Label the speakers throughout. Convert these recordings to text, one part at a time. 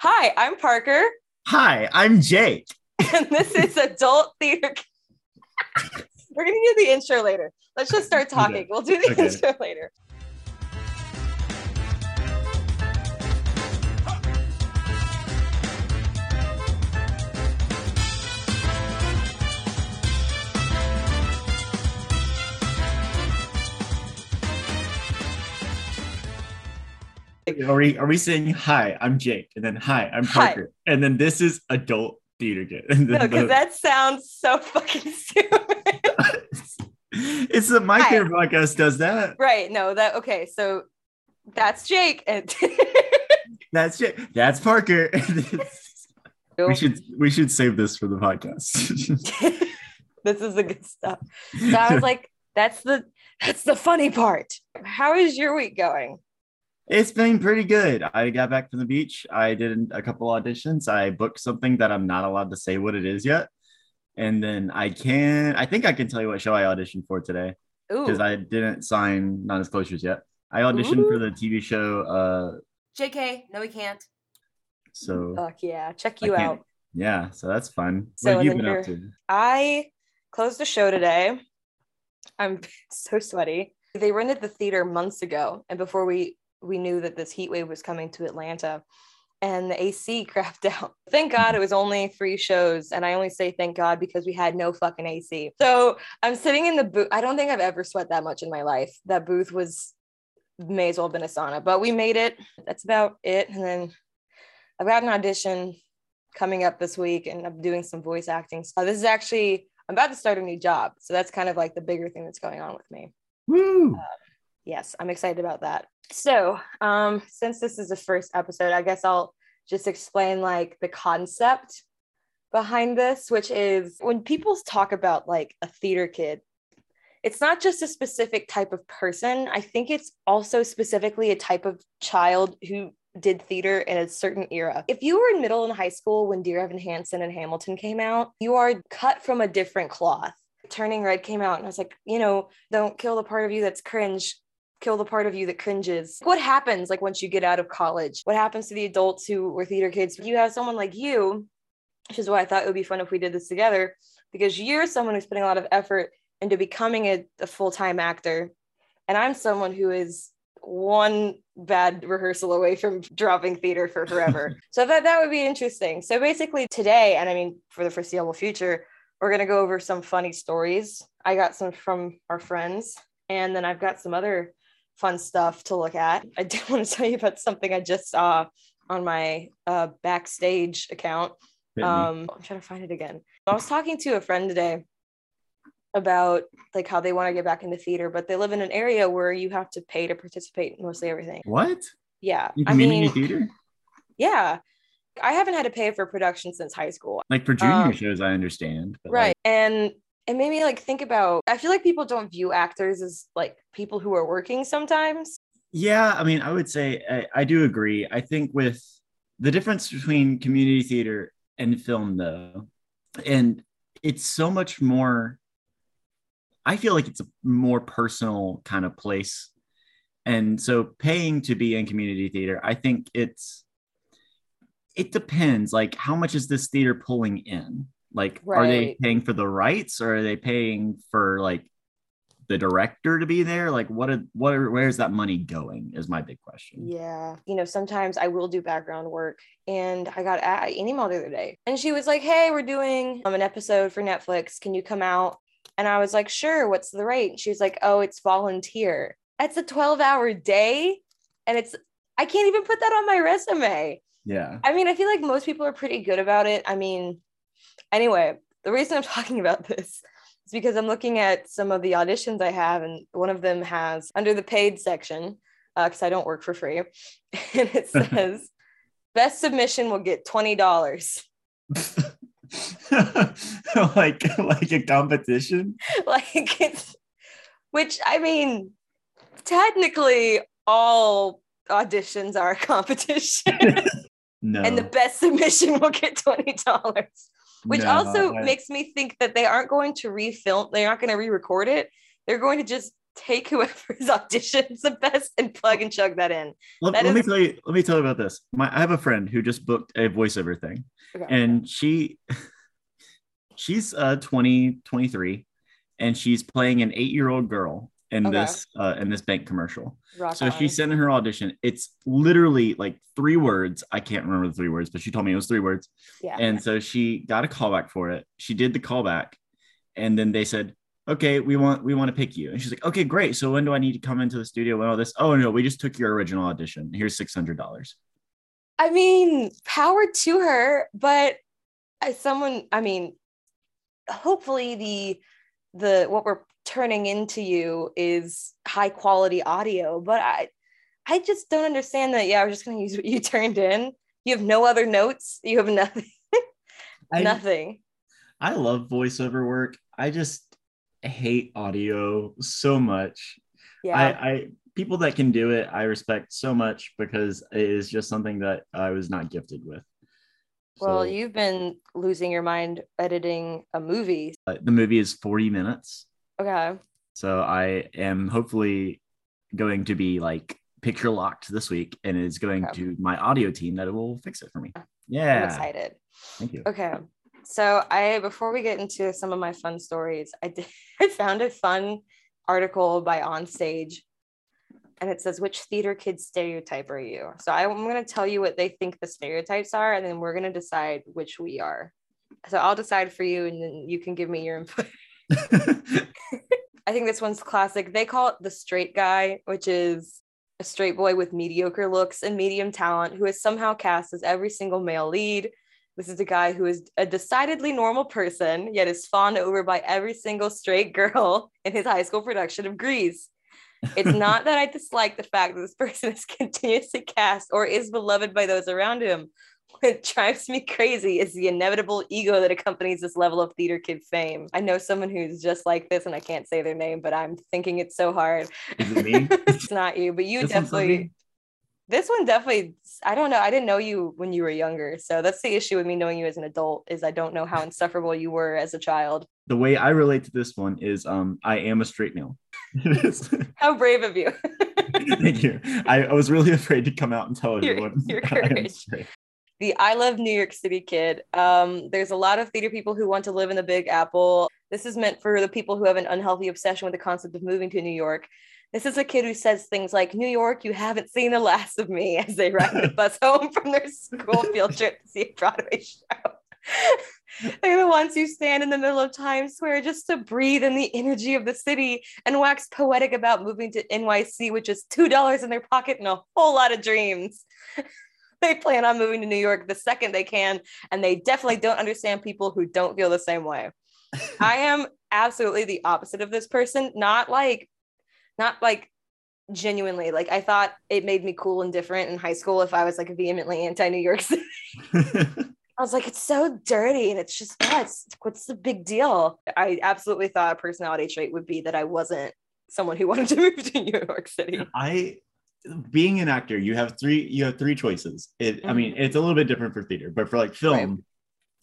Speaker 1: Hi, I'm Parker,
Speaker 2: Hi, I'm Jake.
Speaker 1: and this is Adult Theater. We're gonna do the intro later. Let's just start talking. We'll do the
Speaker 2: Okay.
Speaker 1: intro later.
Speaker 2: Are we are we saying hi? I'm Jake, and then hi, I'm
Speaker 1: Hi.
Speaker 2: Parker, and then this is adult theater kid.
Speaker 1: No, because
Speaker 2: the-
Speaker 1: that sounds so fucking stupid.
Speaker 2: it's the my
Speaker 1: Hi.
Speaker 2: favorite podcast does that.
Speaker 1: right? No, that okay. So that's Jake, and
Speaker 2: That's Jake. That's Parker. we should we should save this for the podcast.
Speaker 1: this is the good stuff. So I was like, that's the that's the funny part. How is your week going?
Speaker 2: It's been pretty good. I got back from the beach. I did a couple auditions. I booked something that I'm not allowed to say what it is yet. And then I can, I think I can tell you what show I auditioned for today because I didn't sign non-disclosures yet. I auditioned for the TV show. Uh,
Speaker 1: JK, no, we can't.
Speaker 2: so
Speaker 1: Fuck yeah, check you out.
Speaker 2: yeah, so that's fun.
Speaker 1: So,
Speaker 2: what have you been up to?
Speaker 1: I closed the show today. I'm so sweaty. They rented the theater months ago, and before we we knew that this heat wave was coming to Atlanta, and the AC crapped out. Thank God it was only three shows, and I only say thank God because we had no fucking AC. So I'm sitting in the booth. I don't think I've ever sweat that much in my life. That booth was may as well have been a sauna, but we made it. That's about it. And then I've got an audition coming up this week and I'm doing some voice acting. So this is actually I'm about to start a new job. So that's kind of like the bigger thing that's going on with me.
Speaker 2: Woo!
Speaker 1: Uh, yes, I'm excited about that. So, um since this is the first episode, I guess I'll just explain like the concept behind this, which is when people talk about like a theater kid, it's not just a specific type of person. I think it's also specifically a type of child who did theater in a certain era. If you were in middle and high school when Dear Evan Hansen and Hamilton came out, you are cut from a different cloth. Turning Red came out, and I was like, you know, don't kill the part of you that's cringe. Kill the part of you that cringes. What happens like once you get out of college? What happens to the adults who were theater kids? You have someone like you, which is why I thought it would be fun if we did this together, because you're someone who's putting a lot of effort into becoming a, a full-time actor and i'm someone who is one bad rehearsal away from dropping theater for forever so that that would be interesting so basically today and i mean for the foreseeable future we're going to go over some funny stories i got some from our friends and then i've got some other fun stuff to look at i do want to tell you about something i just saw on my uh, backstage account um i'm trying to find it again i was talking to a friend today about like how they want to get back into theater but they live in an area where you have to pay to participate in mostly everything
Speaker 2: what?
Speaker 1: yeah
Speaker 2: In
Speaker 1: i mean
Speaker 2: theater?
Speaker 1: yeah i haven't had to pay for production since high school
Speaker 2: Like for junior
Speaker 1: um,
Speaker 2: shows, I understand. but,
Speaker 1: right
Speaker 2: like,
Speaker 1: and it made me like think about i feel like people don't view actors as like people who are working sometimes
Speaker 2: Yeah, I mean, I would say I, I do agree. I think with the difference between community theater and film, though, and it's so much more. I feel like it's a more personal kind of place, and so paying to be in community theater, I think it's. It depends. Like, how much is this theater pulling in? Like, are they paying for the rights, or are they paying for like the director to be there? Like, what? Are, what? Are, where's that money going? Is my big question.
Speaker 1: Yeah. You know, sometimes I will do background work. And I got an email the other day and she was like, Hey, we're doing um, an episode for Netflix. Can you come out? And I was like, Sure. What's the rate? And she was like, Oh, it's volunteer. That's a 12 hour day. And it's, I can't even put that on my resume.
Speaker 2: Yeah.
Speaker 1: I mean, I feel like most people are pretty good about it. I mean, anyway, the reason I'm talking about this is because I'm looking at some of the auditions I have, and one of them has under the paid section, uh, because I don't work for free, and it says, best submission will get $20.
Speaker 2: like like a competition.
Speaker 1: like, it's, which I mean, technically, all auditions are a competition,
Speaker 2: No.
Speaker 1: and the best submission will get $20. Which
Speaker 2: No,
Speaker 1: also
Speaker 2: I-
Speaker 1: makes me think that they aren't going to refilm they're not going to re-record it they're going to just take whoever's auditions the best and plug and chug that in.
Speaker 2: Let,
Speaker 1: That
Speaker 2: let me tell you. Let me tell you about this. My I have a friend who just booked a voiceover thing,
Speaker 1: Okay.
Speaker 2: and she she's uh 20 23 and she's playing an eight-year-old girl in
Speaker 1: Okay.
Speaker 2: this uh in this bank commercial.
Speaker 1: Rock
Speaker 2: so
Speaker 1: on.
Speaker 2: she sent in her audition. It's literally like three words. I can't remember the three words but she told me it was three words.
Speaker 1: Yeah.
Speaker 2: and so she got a callback for it. She did the callback. And then they said okay we want we want to pick you. And she's like okay great. So when do i need to come into the studio and all this? Oh no we just took your original audition. Here's $600
Speaker 1: I mean, power to her, but as someone, I mean, hopefully the the what we're turning into you is high quality audio, but I I just don't understand that. Yeah, we're just gonna use what you turned in. You have no other notes. You have nothing.
Speaker 2: I-
Speaker 1: nothing.
Speaker 2: I love voiceover work. I just hate audio so much.
Speaker 1: Yeah.
Speaker 2: I, I people that can do it, I respect so much because it is just something that I was not gifted with.
Speaker 1: well,
Speaker 2: So,
Speaker 1: you've been losing your mind editing a movie.
Speaker 2: uh, the movie is 40 minutes.
Speaker 1: Okay.
Speaker 2: So I am hopefully going to be like picture locked this week and it's going
Speaker 1: Okay.
Speaker 2: to my audio team that it will fix it for me. Yeah.
Speaker 1: I'm excited.
Speaker 2: Thank you.
Speaker 1: Okay. So I before we get into some of my fun stories, I did I found a fun article by Onstage and it says which theater kid stereotype are you? So I'm going to tell you what they think the stereotypes are and then we're going to decide which we are. So I'll decide for you and then you can give me your input. I think this one's classic. They call it the straight guy, which is a straight boy with mediocre looks and medium talent who is somehow cast as every single male lead. This is a guy who is a decidedly normal person, yet is fawned over by every single straight girl in his high school production of Grease. It's not that I dislike the fact that this person is continuously cast or is beloved by those around him. What drives me crazy is the inevitable ego that accompanies this level of theater kid fame. I know someone who's just like this, and I can't say their name, but I'm thinking it's so hard.
Speaker 2: Is it me?
Speaker 1: it's not you, but you
Speaker 2: This
Speaker 1: definitely. This one definitely. I don't know. I didn't know you when you were younger, so that's the issue with me knowing you as an adult is I don't know how insufferable you were as a child.
Speaker 2: the way I relate to this one is um I am a straight male.
Speaker 1: How brave of you!
Speaker 2: Thank you. I, I was really afraid to come out and tell
Speaker 1: Your-
Speaker 2: everyone.
Speaker 1: your
Speaker 2: I
Speaker 1: courage. The I love New York City kid. Um, there's a lot of theater people who want to live in the Big Apple. This is meant for the people who have an unhealthy obsession with the concept of moving to New York. This is a kid who says things like, New York, you haven't seen the last of me as they ride the bus home from their school field trip to see a Broadway show. They're the ones who stand in the middle of Times Square just to breathe in the energy of the city and wax poetic about moving to NYC with just $2 in their pocket and a whole lot of dreams. they plan on moving to New York the second they can, and they definitely don't understand people who don't feel the same way. I am absolutely the opposite of this person, not like, not like genuinely. Like I thought it made me cool and different in high school if I was like vehemently anti New York City. I was like, it's so dirty and it's just what's what's the big deal? I absolutely thought a personality trait would be that I wasn't someone who wanted to move to New York City.
Speaker 2: I being an actor, you have three you have three choices. It I mean, mm-hmm. it's a little bit different for theater, but for like film,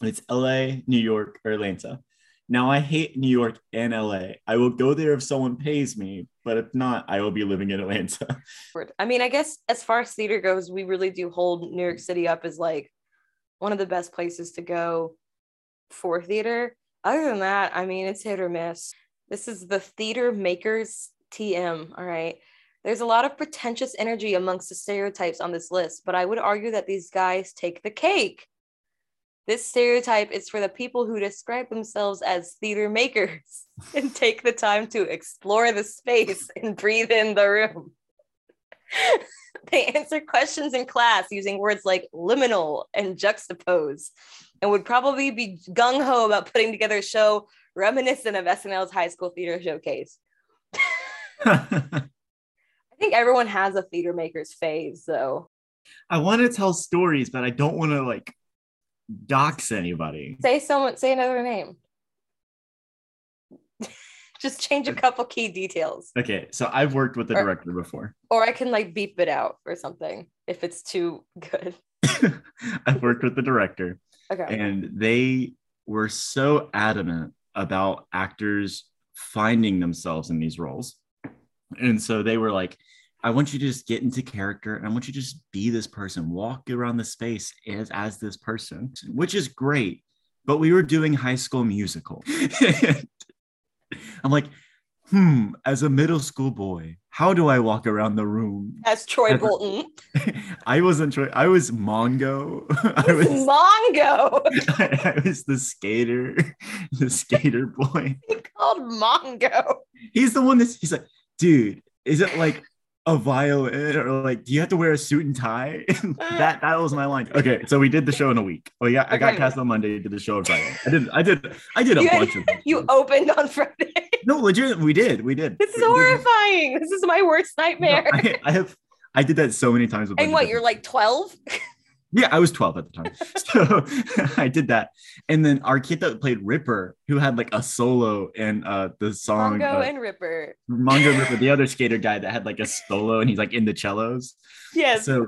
Speaker 2: it's LA, New York, or Atlanta. Now I hate New York and LA. I will go there if someone pays me, but if not, I will be living in Atlanta.
Speaker 1: I mean, I guess as far as theater goes, we really do hold New York City up as like one of the best places to go for theater. Other than that, I mean, it's hit or miss. This is the Theater Makers TM. All right. There's a lot of pretentious energy amongst the stereotypes on this list, but I would argue that these guys take the cake. This stereotype is for the people who describe themselves as theater makers and take the time to explore the space and breathe in the room. they answer questions in class using words like liminal and juxtapose and would probably be gung ho about putting together a show reminiscent of SNL's high school theater showcase. I think everyone has a theater maker's phase, though.
Speaker 2: I want to tell stories, but I don't want to like dox anybody.
Speaker 1: Say someone, say another name. Just change a uh, couple key details,
Speaker 2: Okay, so I've worked with the
Speaker 1: Or-
Speaker 2: director before.
Speaker 1: or I can like beep it out or something if it's too good.
Speaker 2: I've worked with the director,
Speaker 1: Okay.
Speaker 2: and they were so adamant about actors finding themselves in these roles And so they were like, I want you to just get into character and I want you to just be this person, walk around the space as, as this person, which is great. But we were doing high school musical. I'm like, hmm, as a middle school boy, how do I walk around the room?
Speaker 1: As Troy Bolton.
Speaker 2: I wasn't Troy, I was Mongo. I was
Speaker 1: Mongo.
Speaker 2: I, I was the skater, the skater boy.
Speaker 1: He called Mongo.
Speaker 2: He's the one that's he's like, dude, is it like a violin or like do you have to wear a suit and tie? Uh, that that was my line. Okay so we did the show in a week. Oh yeah i got cast on monday did the show on friday. I did i did i did a
Speaker 1: You-
Speaker 2: bunch of
Speaker 1: You opened on Friday.
Speaker 2: no legit we did we did.
Speaker 1: This is
Speaker 2: We
Speaker 1: horrifying. This is my worst
Speaker 2: No,
Speaker 1: nightmare.
Speaker 2: I, I have i did that so many times
Speaker 1: and what, you're like 12?
Speaker 2: Yeah i was 12 at the time. So i did that. And then our kid that played ripper who had like a solo and uh the song
Speaker 1: Mongo
Speaker 2: uh,
Speaker 1: and Ripper.
Speaker 2: Mongo Ripper, the other skater guy that had like a solo and he's like in the cellos.
Speaker 1: Yes.
Speaker 2: so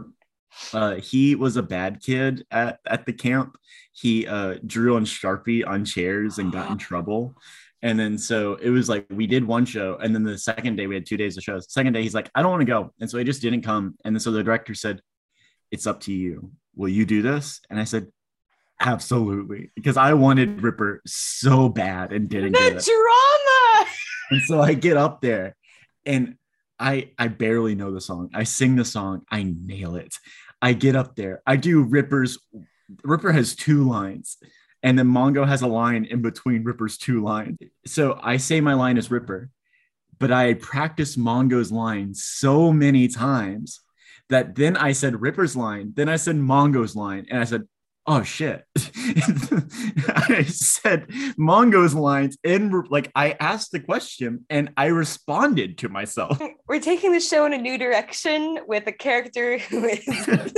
Speaker 2: uh he was a bad kid at at the camp. He uh drew on sharpie on chairs and got in trouble. And then so it was like we did one show and then the second day we had two days of shows. Second day he's like i don't want to go. And so he just didn't come. And then so the director said it's up to you will you do this and i said absolutely because i wanted ripper so bad and didn't
Speaker 1: the
Speaker 2: get it
Speaker 1: drama.
Speaker 2: and so I get up there and I I barely know the song. I sing the song, I nail it. I get up there, I do Ripper's Ripper has two lines, and then Mongo has a line in between Ripper's two lines. So I say my line is Ripper, but I practiced Mongo's line so many times that then I said Ripper's line, then I said Mongo's line, and I said, oh shit. I said Mongo's lines and like I asked the question and I responded to myself.
Speaker 1: We're taking the show in a new direction with a character who is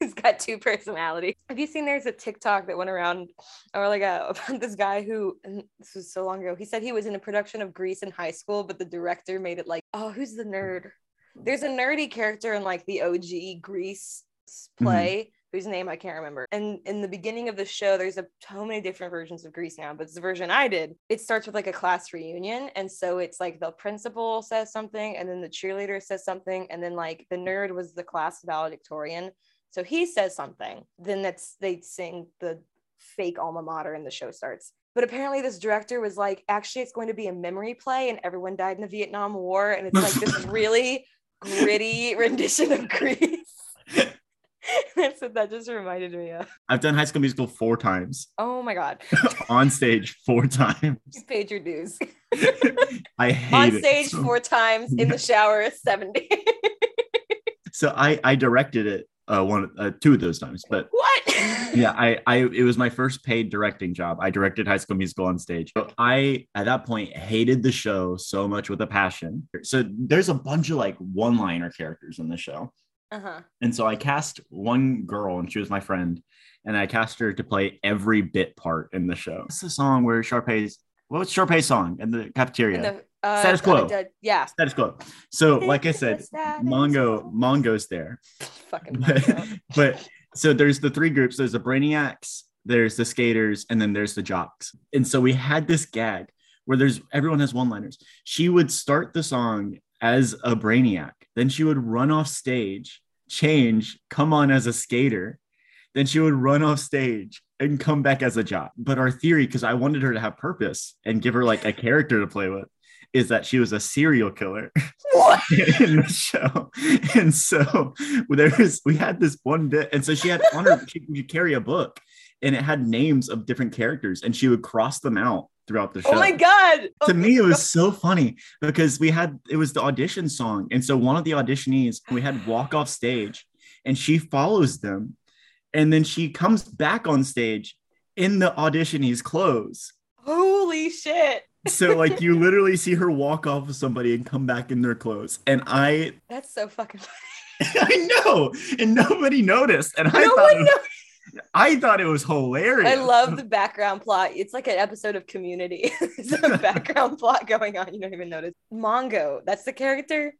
Speaker 1: who's got two personalities. Have you seen there's a TikTok that went around or like a, about this guy who this was so long ago. He said he was in a production of Grease in high school, but the director made it like, oh, who's the nerd? There's a nerdy character in like the OG Grease mm-hmm. play. Whose name I can't remember. And in the beginning of the show, there's a so many different versions of Grease now, but it's the version I did. It starts with like a class reunion. And so it's like the principal says something, and then the cheerleader says something, and then like the nerd was the class valedictorian. So he says something. Then that's they sing the fake alma mater and the show starts. But apparently this director was like, actually, it's going to be a memory play, and everyone died in the Vietnam War. And it's like this really gritty rendition of Grease. That's what that just reminded me of.
Speaker 2: I've done High School Musical four times
Speaker 1: Oh my god.
Speaker 2: on stage four times.
Speaker 1: You paid your dues.
Speaker 2: I hate
Speaker 1: On stage
Speaker 2: so-
Speaker 1: four times, in the shower 70.
Speaker 2: So I I directed it uh, one uh, two of those times, but
Speaker 1: what?
Speaker 2: yeah I, I it was my first paid directing job. I directed high school musical on stage. So i at that point hated the show so much with a passion. So there's a bunch of like one liner characters in the show.
Speaker 1: Uh-huh.
Speaker 2: and so i cast one girl and she was my friend and i cast her to play every bit part in the show. It's the song where sharpay's what was sharpay's song in the cafeteria?
Speaker 1: And the, uh,
Speaker 2: Status quo.
Speaker 1: yeah.
Speaker 2: status quo. So like i said mongo
Speaker 1: quo.
Speaker 2: mongo's there.
Speaker 1: Fucking
Speaker 2: but,
Speaker 1: Mongo.
Speaker 2: but so there's the three groups. There's the brainiacs there's the skaters and then there's the jocks. And so we had this gag where there's everyone has one liners she would start the song as a brainiac. Then she would run off stage change come on as a skater. Then she would run off stage and come back as a jock. But our theory because i wanted her to have purpose and give her like a character to play with is that she was a serial killer in the show. And so there was we had this one bit, and so she had on her she would carry a book and it had names of different characters, and she would cross them out throughout the oh show.
Speaker 1: Oh my god.
Speaker 2: To oh me, it was so funny because we had it was the audition song, and so one of the auditionees we had walk off stage, and she follows them, and then she comes back on stage in the auditionee's clothes
Speaker 1: Holy shit.
Speaker 2: So like you literally see her walk off with somebody and come back in their clothes and i
Speaker 1: That's so fucking funny.
Speaker 2: i know and nobody noticed and i
Speaker 1: No
Speaker 2: thought
Speaker 1: one
Speaker 2: it was, i thought it was hilarious
Speaker 1: I love the background plot. It's like an episode of Community. There's a background plot going on. You don't even notice. Mongo, that's the character.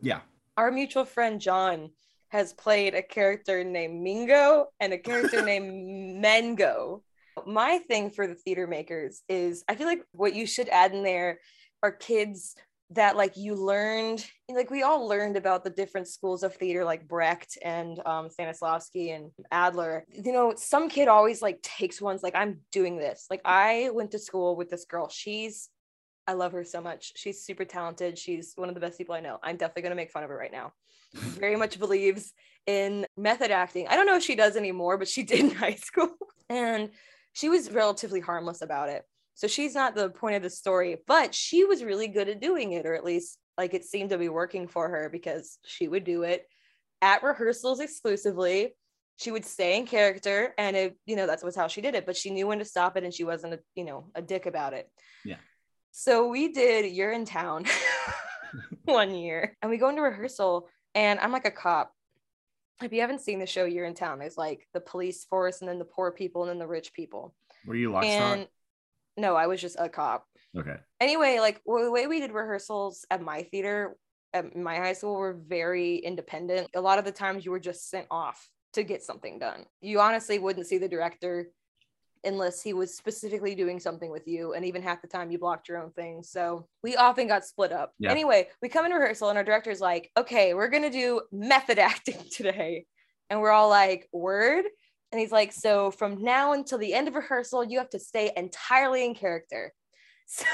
Speaker 2: yeah
Speaker 1: Our mutual friend John has played a character named Mingo and a character named Mengo. My thing for the theater makers is I feel like what you should add in there are kids that like you learned like we all learned about the different schools of theater like brecht and um, stanislavski and adler. You know some kid always like takes ones like i'm doing this. Like i went to school with this girl. She's i love her so much. She's super talented. She's one of the best people i know. I'm definitely going to make fun of her right now. Very much believes in method acting. I don't know if she does anymore but she did in high school. And she was relatively harmless about it so she's not the point of the story, but she was really good at doing it, or at least like it seemed to be working for her because she would do it at rehearsals exclusively. She would stay in character, and it, you know, that's was how she did it. But she knew when to stop it, and she wasn't, a, you know, a dick about it.
Speaker 2: Yeah.
Speaker 1: So we did Urinetown one year, and we go into rehearsal, and I'm like a cop. If you haven't seen the show Urinetown, there's like the police force, and then the poor people, and then the rich people.
Speaker 2: Were you lock
Speaker 1: and
Speaker 2: stock?
Speaker 1: no, I was just a cop.
Speaker 2: Okay.
Speaker 1: Anyway, like well, the way we did rehearsals at my theater, at my high school, were very independent. A lot of the times you were just sent off to get something done. You honestly wouldn't see the director unless he was specifically doing something with you. And even half the time you blocked your own thing. So we often got split up.
Speaker 2: Yeah.
Speaker 1: Anyway, we come in rehearsal and our director's like, okay, we're going to do method acting today. And we're all like, word. And he's like, so from now until the end of rehearsal, you have to stay entirely in character. So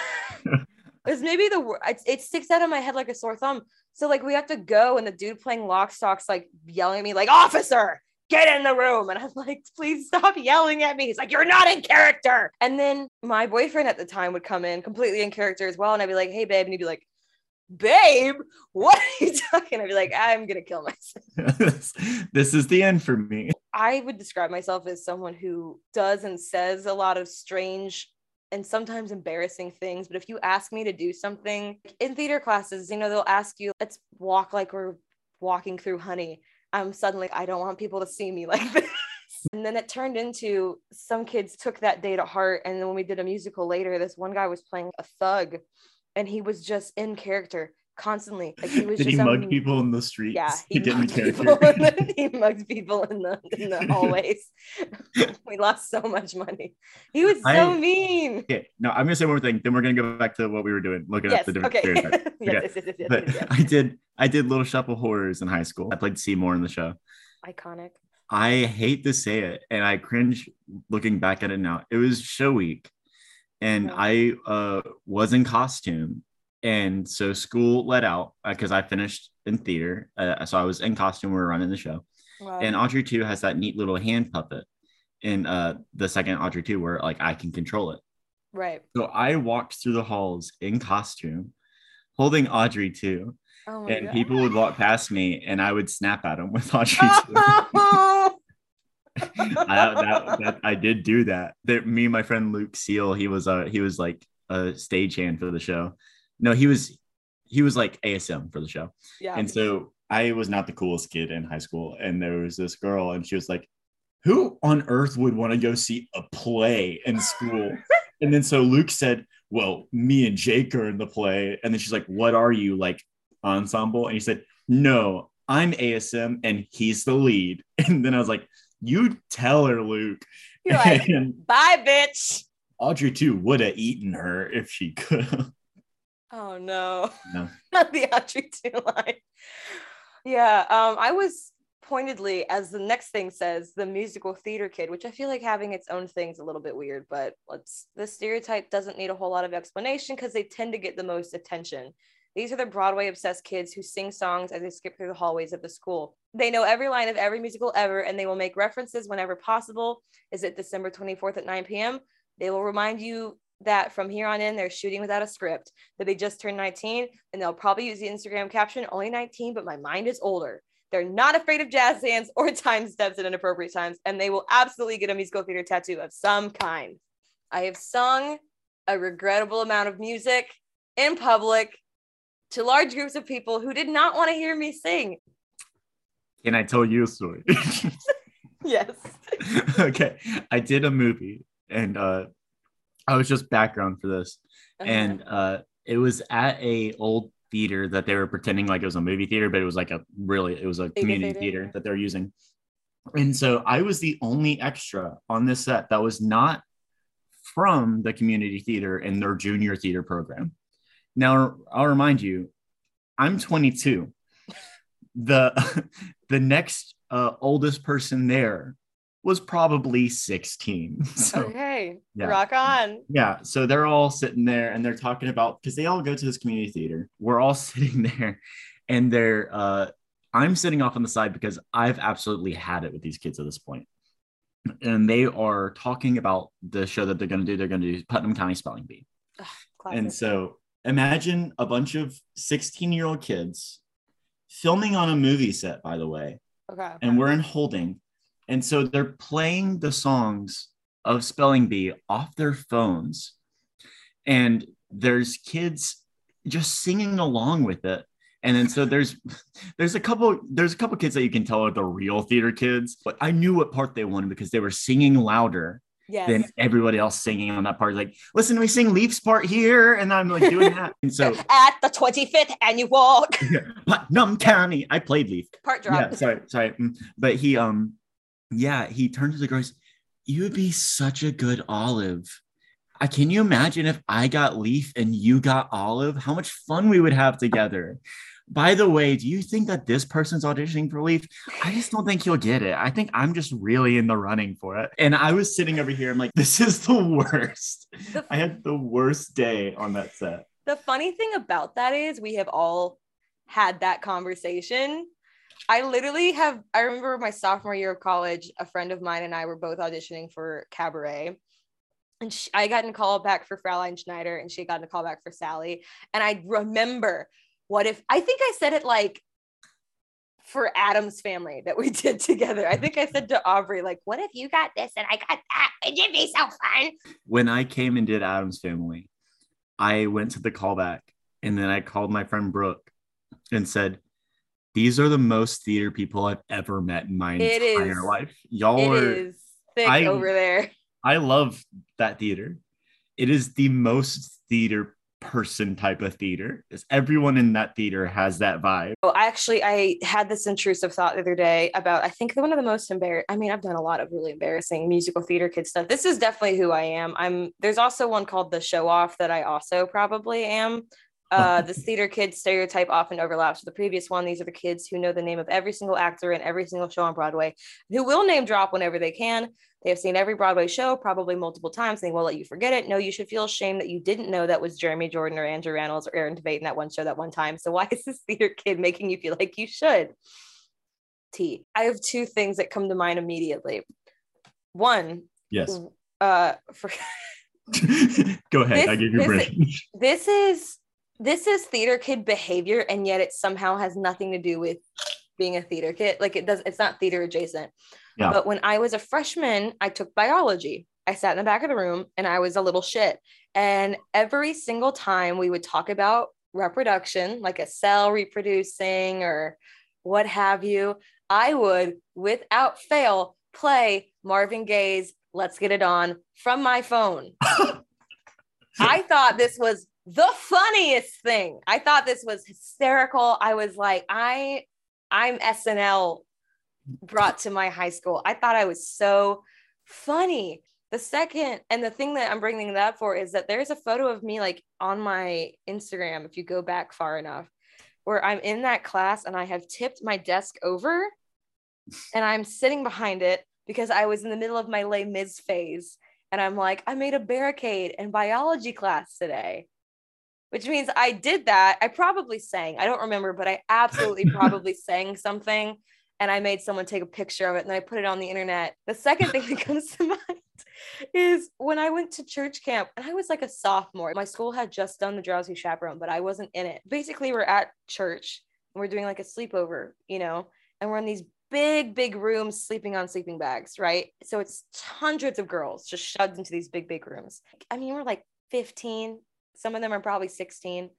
Speaker 1: it was maybe the it, it sticks out of my head like a sore thumb. So like we have to go, and the dude playing Lockstock's like yelling at me, like, officer, get in the room. And I'm like, please stop yelling at me. He's like, you're not in character. And then my boyfriend at the time would come in completely in character as well. And I'd be like, hey, babe. And he'd be like, babe, what are you talking? I'd be like, I'm gonna kill myself.
Speaker 2: this, this is the end for me.
Speaker 1: I would describe myself as someone who does and says a lot of strange and sometimes embarrassing things. But if you ask me to do something in theater classes, you know, they'll ask you, let's walk like we're walking through honey. I'm suddenly, I don't want people to see me like this. And then it turned into some kids took that day to heart. And then when we did a musical later, this one guy was playing a thug and he was just in character constantly. Like he was
Speaker 2: Did
Speaker 1: just
Speaker 2: he mug
Speaker 1: some-
Speaker 2: people in the streets?
Speaker 1: yeah,
Speaker 2: he, didn't
Speaker 1: mugged
Speaker 2: care.
Speaker 1: people in the- he mugged people in the in the hallways. we lost so much money. He was so
Speaker 2: I-
Speaker 1: mean.
Speaker 2: Okay, no, I'm gonna say one more thing. Then we're gonna go back to what we were doing, looking
Speaker 1: Yes.
Speaker 2: at the different
Speaker 1: Okay. yes,
Speaker 2: Okay.
Speaker 1: yes, yes, yes, yes,
Speaker 2: But
Speaker 1: yes, yes.
Speaker 2: I did, I did Little Shop of Horrors in high school. I played Seymour in the show.
Speaker 1: Iconic.
Speaker 2: I hate to say it, and I cringe looking back at it now. It was show week, and
Speaker 1: Yeah.
Speaker 2: I uh, was in costume, and so school let out because I finished in theater. Uh, so I was in costume. We were running the show,
Speaker 1: Wow.
Speaker 2: and Audrey two has that neat little hand puppet in uh, the second Audrey two where like I can control it.
Speaker 1: right.
Speaker 2: So I walked through the halls in costume, holding Audrey two,
Speaker 1: Oh my
Speaker 2: and
Speaker 1: God.
Speaker 2: people would walk past me, and I would snap at them with Audrey two.
Speaker 1: Oh!
Speaker 2: I, that, that, I did do that. There, me and my friend Luke Seal, he was uh he was like a stagehand for the show. No, he was he was like ASM for the show.
Speaker 1: yeah.
Speaker 2: And so I was not the coolest kid in high school. And there was this girl, and she was like, Who on earth would want to go see a play in school? and then so Luke said, Well, me and Jake are in the play. And then she's like, What are you like ensemble? And he said, No, I'm ASM and he's the lead. And then I was like, You tell her, Luke.
Speaker 1: You're like, bye, bitch.
Speaker 2: Audrey two would have eaten her if she could.
Speaker 1: Oh no.
Speaker 2: No.
Speaker 1: Not the Audrey 2 line. Yeah. Um, I was pointedly, as the next thing says, the musical theater kid, which I feel like having its own thing's a little bit weird, but let's the stereotype doesn't need a whole lot of explanation because they tend to get the most attention. These are the Broadway obsessed kids who sing songs as they skip through the hallways of the school. They know every line of every musical ever, and they will make references whenever possible. Is it December 24th at 9 p.m.? They will remind you that from here on in, they're shooting without a script, that they just turned 19, and they'll probably use the Instagram caption, only 19, but my mind is older. They're not afraid of jazz hands or time steps at inappropriate times, and they will absolutely get a musical theater tattoo of some kind. I have sung a regrettable amount of music in public to large groups of people who did not want to hear me sing.
Speaker 2: Can I tell you a story?
Speaker 1: Yes.
Speaker 2: okay. I did a movie and uh I was just background for this.
Speaker 1: Uh-huh.
Speaker 2: And uh it was at a old theater that they were pretending like it was a movie theater, but it was like a really it was a community
Speaker 1: theater,
Speaker 2: theater that they're using. And so I was the only extra on this set that was not from the community theater in their junior theater program. Now I'll remind you, I'm 22. The the next uh, oldest person there was probably 16. So
Speaker 1: okay.
Speaker 2: yeah.
Speaker 1: Rock on.
Speaker 2: yeah, so they're all sitting there and they're talking about because they all go to this community theater. We're all sitting there and they're uh I'm sitting off on the side because I've absolutely had it with these kids at this point. And they are talking about the show that they're going to do. They're going to do Putnam County Spelling Bee.
Speaker 1: Classic.
Speaker 2: And so imagine a bunch of 16 year old kids filming on a movie set, by the way,
Speaker 1: okay.
Speaker 2: and we're in holding. And so they're playing the songs of Spelling Bee off their phones. And there's kids just singing along with it. And then so there's there's a couple there's a couple kids that you can tell are the real theater kids, but I knew what part they wanted because they were singing louder
Speaker 1: Yes.
Speaker 2: than everybody else singing on that part. Like, listen, we sing Leafs part here, and I'm like doing that. And so
Speaker 1: At the 25th annual
Speaker 2: Putnam County, I played Leaf.
Speaker 1: part drop.
Speaker 2: Yeah, sorry, sorry. Mm, But he um yeah, he turned to the girls, you would be such a good olive. Uh, can you imagine if I got Leaf and you got Olive? How much fun we would have together. By the way, do you think that this person's auditioning for Leaf? I just don't think he'll get it. I think I'm just really in the running for it. And I was sitting over here, I'm like, this is the worst.
Speaker 1: The-
Speaker 2: I had the worst day on that set.
Speaker 1: The funny thing about that is we have all had that conversation. I literally have, I remember my sophomore year of college, a friend of mine and I were both auditioning for Cabaret. And she, I got a call back for Fraulein Schneider and she got a call back for Sally. And I remember what if, I think I said it like for Addams family that we did together. I think I said to Aubrey, like, what if you got this and I got that? It would be so fun?
Speaker 2: when I came and did Addams Family, I went to the callback and then I called my friend Brooke and said, These are the most theater people I've ever met in my
Speaker 1: It
Speaker 2: entire
Speaker 1: is-
Speaker 2: life. Y'all
Speaker 1: It
Speaker 2: are,
Speaker 1: is thick
Speaker 2: I-
Speaker 1: over there.
Speaker 2: I love that theater. It is the most theater person type of theater. Is everyone in that theater has that vibe.
Speaker 1: Oh, I actually, I had this intrusive thought the other day about I think one of the most embarrassing. I mean, I've done a lot of really embarrassing musical theater kid stuff. This is definitely who I am. I'm. There's also one called the Show Off that I also probably am. Uh, this theater kid stereotype often overlaps with the previous one. These are the kids who know the name of every single actor in every single show on Broadway, who will name drop whenever they can. They have seen every Broadway show probably multiple times. They won't let you forget it. No, you should feel ashamed that you didn't know that was Jeremy Jordan or Andrew Rannells or Aaron Tveit in that one show that one time. So why is this theater kid making you feel like you should? T. I have two things that come to mind immediately. One,
Speaker 2: Yes.
Speaker 1: uh, for
Speaker 2: Go ahead.
Speaker 1: This-
Speaker 2: I give you permission.
Speaker 1: this is this is theater kid behavior, and yet it somehow has nothing to do with being a theater kid. Like it does, it's not theater adjacent.
Speaker 2: Yeah.
Speaker 1: But when I was a freshman, I took biology. I sat in the back of the room and I was a little shit. And every single time we would talk about reproduction, like a cell reproducing or what have you, I would, without fail, play Marvin Gaye's Let's Get It On from my phone. I thought this was the funniest thing. I thought this was hysterical. I was like, I, I'm SNL brought to my high school. I thought I was so funny. The second, and the thing that I'm bringing that for is that there's a photo of me like on my Instagram, if you go back far enough, where I'm in that class and I have tipped my desk over and I'm sitting behind it because I was in the middle of my Les Mis phase. And I'm like, I made a barricade in biology class today, which means I did that. I probably sang, I don't remember, but I absolutely probably sang something. And I made someone take a picture of it and I put it on the internet. The second thing that comes to mind is when I went to church camp and I was like a sophomore. My school had just done the drowsy chaperone, but I wasn't in it. Basically, we're at church and we're doing like a sleepover, you know, and we're in these big, big rooms sleeping on sleeping bags, right? So it's hundreds of girls just shoved into these big, big rooms. I mean, we're like 15, some of them are probably 16.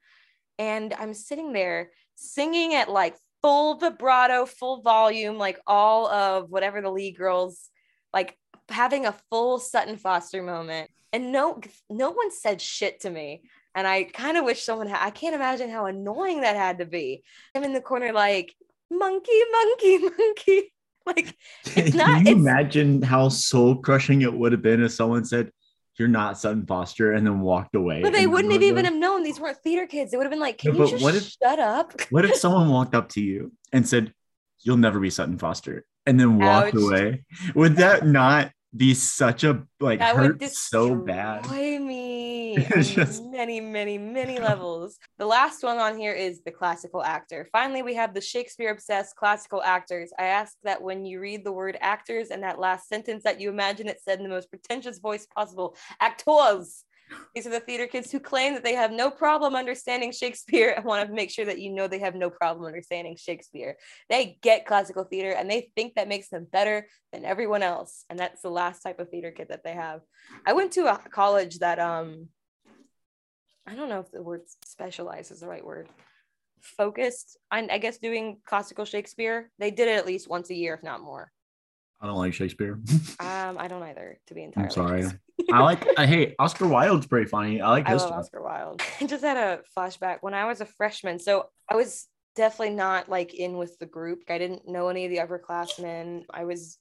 Speaker 1: And I'm sitting there singing at like full vibrato, full volume, like all of whatever the lead girls like having a full Sutton Foster moment. And no, no one said shit to me. And I kind of wish someone had, I can't imagine how annoying that had to be. I'm in the corner like, monkey, monkey, monkey. Like, it's not,
Speaker 2: Can you imagine how soul crushing it would have been if someone said, You're not Sutton Foster and then walked away?
Speaker 1: but they wouldn't have even have known. These weren't theater kids. It would have been like,
Speaker 2: No,
Speaker 1: "Can you just
Speaker 2: what if-
Speaker 1: shut up?"
Speaker 2: What if someone walked up to you and said, "You'll never be Sutton Foster," and then walked
Speaker 1: Ouch.
Speaker 2: away? Would that not be such a like
Speaker 1: That
Speaker 2: hurt so bad?
Speaker 1: me
Speaker 2: just-
Speaker 1: many, many, many levels. The last one on here is the classical actor. Finally, we have the Shakespeare obsessed classical actors. I ask that when you read the word actors and that last sentence that you imagine it said in the most pretentious voice possible, actors. These are the theater kids who claim that they have no problem understanding Shakespeare and want to make sure that you know they have no problem understanding Shakespeare. They get classical theater and they think that makes them better than everyone else. And that's the last type of theater kid that they have. I went to a college that um I don't know if the word specialized is the right word. Focused on I guess doing classical Shakespeare. They did it at least once a year, if not more.
Speaker 2: I don't like Shakespeare.
Speaker 1: Um, I don't either, to be entirely
Speaker 2: I'm sorry. I like. I hate Oscar Wilde's pretty funny. I like
Speaker 1: I love. Oscar Wilde. I just had a flashback when I was a freshman. So I was definitely not like in with the group. I didn't know any of the upperclassmen. I was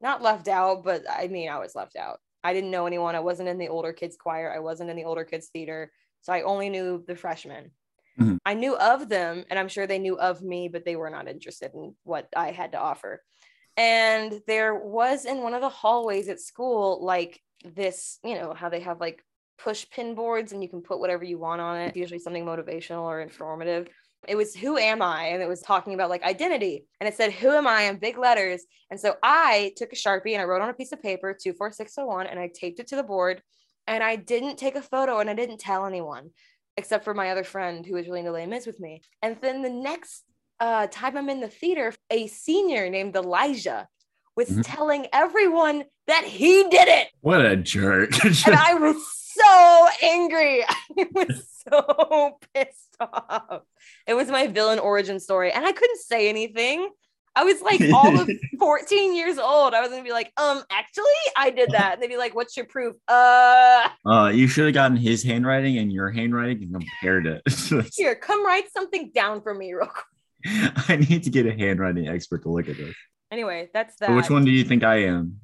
Speaker 1: not left out, but I mean, I was left out. I didn't know anyone. I wasn't in the older kids choir. I wasn't in the older kids theater. So I only knew the freshmen.
Speaker 2: Mhm.
Speaker 1: I knew of them and I'm sure they knew of me, but they were not interested in what I had to offer. And there was in one of the hallways at school, like this, you know, how they have like push pin boards and you can put whatever you want on it, usually something motivational or informative. It was who am I? And it was talking about like identity. And it said, Who am I in big letters. And so I took a Sharpie and I wrote on a piece of paper 24601 and I taped it to the board. And I didn't take a photo and I didn't tell anyone except for my other friend who was really into Les Mis with me. And then the next uh, time I'm in the theater, a senior named Elijah was
Speaker 2: Mhm.
Speaker 1: telling everyone that he did it
Speaker 2: What a jerk!
Speaker 1: and I was so angry. I was so pissed off. It was my villain origin story, and I couldn't say anything. I was like all of 14 years old. I was gonna be like, um, actually, I did that. And they'd be like, what's your proof? Uh,
Speaker 2: uh, you should have gotten his handwriting and your handwriting and compared it.
Speaker 1: here, come write something down for me real quick.
Speaker 2: I need to get a handwriting expert to look at this.
Speaker 1: Anyway, that's that.
Speaker 2: But which one do you think I am?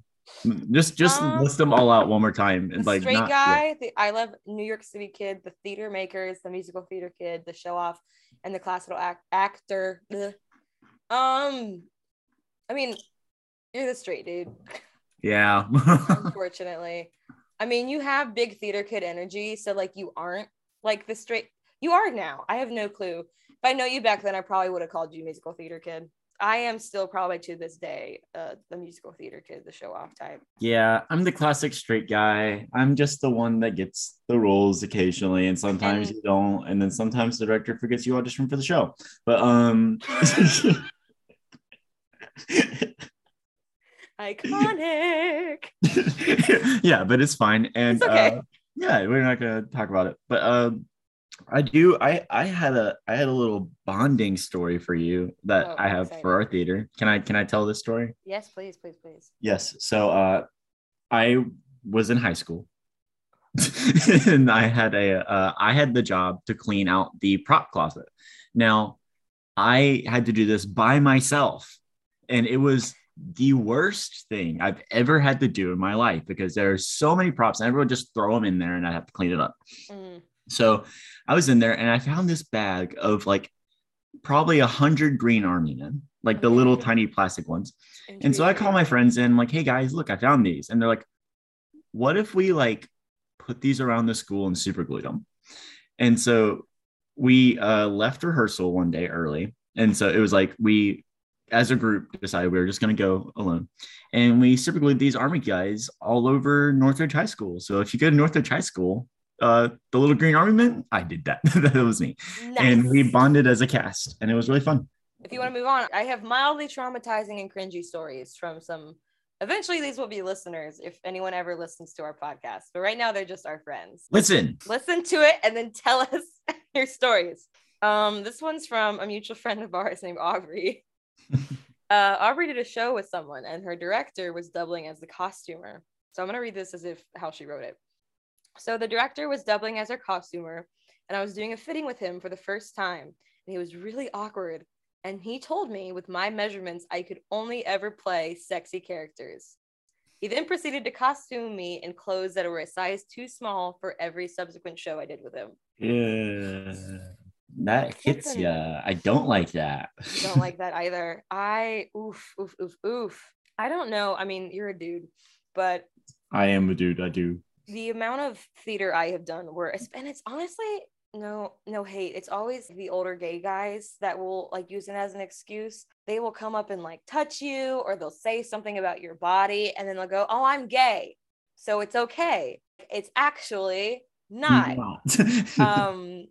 Speaker 2: Just just
Speaker 1: Um,
Speaker 2: list them all out one more time.
Speaker 1: The
Speaker 2: And like
Speaker 1: straight
Speaker 2: not- yeah.
Speaker 1: guy, the I love New York City kid, the theater makers, the musical theater kid, the show off, and the classical act- actor. Ugh. Um, I mean, you're the straight dude.
Speaker 2: Yeah.
Speaker 1: unfortunately. I mean, you have big theater kid energy, so like you aren't like the straight. You are now. I have no clue. If I know you back then, I probably would have called you musical theater kid. I am still probably to this day uh, the musical theater kid, the show off type.
Speaker 2: yeah, I'm the classic straight guy. I'm just the one that gets the roles occasionally, and sometimes
Speaker 1: And-
Speaker 2: you don't, and then sometimes the director forgets you audition for the show. But um
Speaker 1: Iconic.
Speaker 2: yeah, but it's fine. And
Speaker 1: It's okay.
Speaker 2: uh, yeah, we're not gonna talk about it. But um I do I I had a I had a little bonding story for you that
Speaker 1: Oh,
Speaker 2: I have
Speaker 1: excited.
Speaker 2: for our theater. Can I can I tell this story?
Speaker 1: yes, please, please, please.
Speaker 2: Yes. So uh I was in high school. and I had a uh, I had the job to clean out the prop closet. Now, I had to do this by myself and it was the worst thing I've ever had to do in my life because there are so many props and everyone just throw them in there and I have to clean it up.
Speaker 1: Mm,
Speaker 2: So I was in there and I found this bag of like probably a hundred green army men, like the little tiny plastic ones. And so I call my friends in, like, hey guys, look, I found these. And they're like, what if we like put these around the school and super glued them? And so we uh, left rehearsal one day early. And so it was like we, as a group, decided we were just going to go alone. And we super glued these army guys all over Northridge High School. So if you go to Northridge High School, uh, the little green army men, I did that. that was me. And we bonded as a cast, and it was really fun.
Speaker 1: if you want to move on, I have mildly traumatizing and cringy stories from some. Eventually, these will be listeners if anyone ever listens to our podcast. But right now, they're just our friends.
Speaker 2: Listen,
Speaker 1: Listen to it and then tell us your stories. Um, this one's from a mutual friend of ours named Aubrey. uh, Aubrey did a show with someone, and her director was doubling as the costumer. So I'm gonna read this as if how she wrote it. So the director was doubling as our costumer, and I was doing a fitting with him for the first time, and he was really awkward. And he told me with my measurements, I could only ever play sexy characters. He then proceeded to costume me in clothes that were a size too small for every subsequent show I did with him.
Speaker 2: Yeah. That hits ya. I don't like that.
Speaker 1: don't like that either. I oof oof oof oof. I don't know. I mean, you're a dude, but
Speaker 2: I am a dude. I do.
Speaker 1: The amount of theater I have done where and it's honestly no no hate. It's always the older gay guys that will like use it as an excuse. They will come up and like touch you or they'll say something about your body and then they'll go oh i'm gay. So it's okay. It's actually not, not. um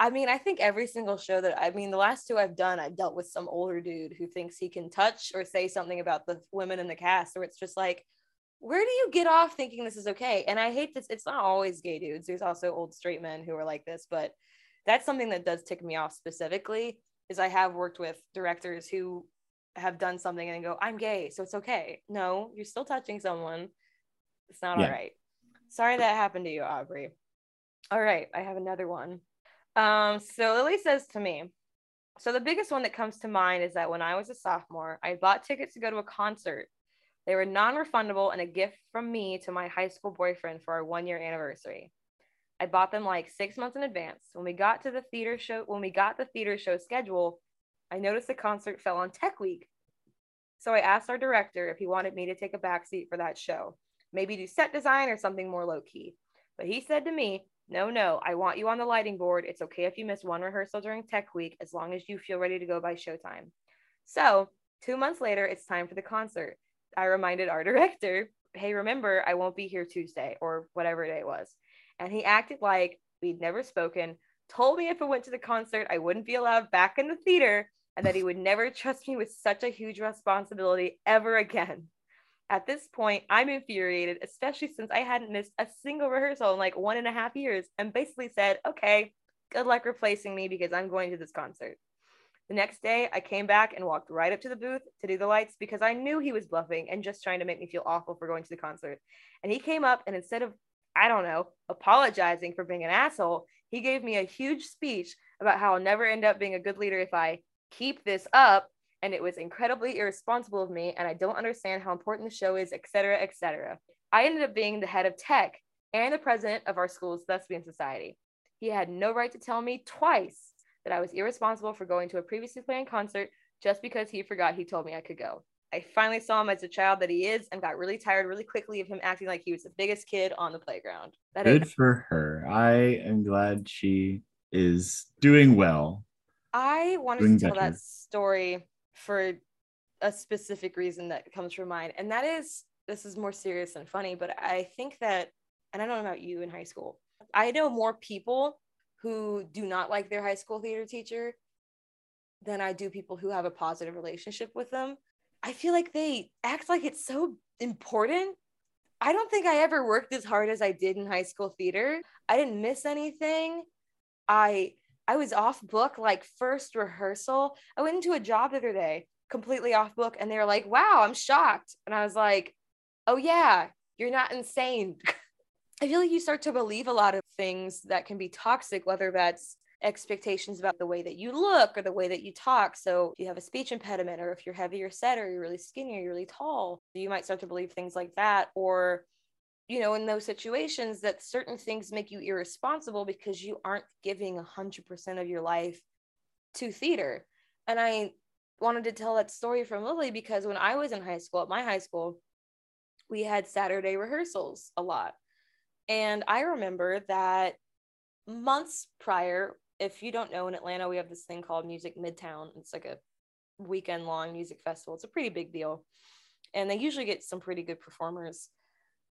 Speaker 1: i mean i think every single show that i mean the last two i've done i've dealt with some older dude who thinks he can touch or say something about the women in the cast or it's just like where do you get off thinking this is okay? And I hate this. It's not always gay dudes. There's also old straight men who are like this, but that's something that does tick me off specifically. Is I have worked with directors who have done something and go, "I'm gay, so it's okay." No, you're still touching someone. It's not yeah. all right. Sorry that happened to you, Aubrey. All right, I have another one. Um, so Lily says to me, so the biggest one that comes to mind is that when I was a sophomore, I bought tickets to go to a concert they were non refundable and a gift from me to my high school boyfriend for our one year anniversary. I bought them like six months in advance. When we got to the theater show, when we got the theater show schedule, I noticed the concert fell on Tech Week. So I asked our director if he wanted me to take a backseat for that show, maybe do set design or something more low key. But he said to me, No, no, I want you on the lighting board. It's okay if you miss one rehearsal during Tech Week as long as you feel ready to go by showtime. So two months later, it's time for the concert. I reminded our director, hey, remember, I won't be here Tuesday or whatever day it was. And he acted like we'd never spoken, told me if I went to the concert, I wouldn't be allowed back in the theater, and that he would never trust me with such a huge responsibility ever again. At this point, I'm infuriated, especially since I hadn't missed a single rehearsal in like one and a half years, and basically said, okay, good luck replacing me because I'm going to this concert. The next day, I came back and walked right up to the booth to do the lights because I knew he was bluffing and just trying to make me feel awful for going to the concert. And he came up and instead of, I don't know, apologizing for being an asshole, he gave me a huge speech about how I'll never end up being a good leader if I keep this up. And it was incredibly irresponsible of me. And I don't understand how important the show is, etc., etc. I ended up being the head of tech and the president of our school's thespian society. He had no right to tell me twice that I was irresponsible for going to a previously planned concert just because he forgot he told me I could go. I finally saw him as a child that he is and got really tired really quickly of him acting like he was the biggest kid on the playground.
Speaker 2: That Good is- for her. I am glad she is doing well.
Speaker 1: I wanted doing to tell better. that story for a specific reason that comes from mind. And that is this is more serious and funny, but I think that, and I don't know about you in high school, I know more people who do not like their high school theater teacher than I do people who have a positive relationship with them. I feel like they act like it's so important. I don't think I ever worked as hard as I did in high school theater. I didn't miss anything. I I was off book like first rehearsal. I went into a job the other day completely off book and they were like, "Wow, I'm shocked." And I was like, "Oh yeah, you're not insane." I feel like you start to believe a lot of things that can be toxic, whether that's expectations about the way that you look or the way that you talk. So if you have a speech impediment, or if you're heavier set, or you're really skinny, or you're really tall, you might start to believe things like that. Or, you know, in those situations, that certain things make you irresponsible because you aren't giving 100% of your life to theater. And I wanted to tell that story from Lily because when I was in high school, at my high school, we had Saturday rehearsals a lot. And I remember that months prior, if you don't know, in Atlanta, we have this thing called Music Midtown. It's like a weekend long music festival. It's a pretty big deal. And they usually get some pretty good performers.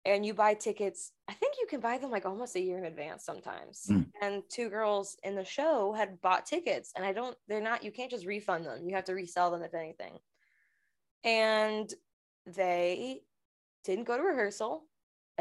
Speaker 1: And you buy tickets, I think you can buy them like almost a year in advance sometimes. Mm. And two girls in the show had bought tickets, and I don't, they're not, you can't just refund them. You have to resell them if anything. And they didn't go to rehearsal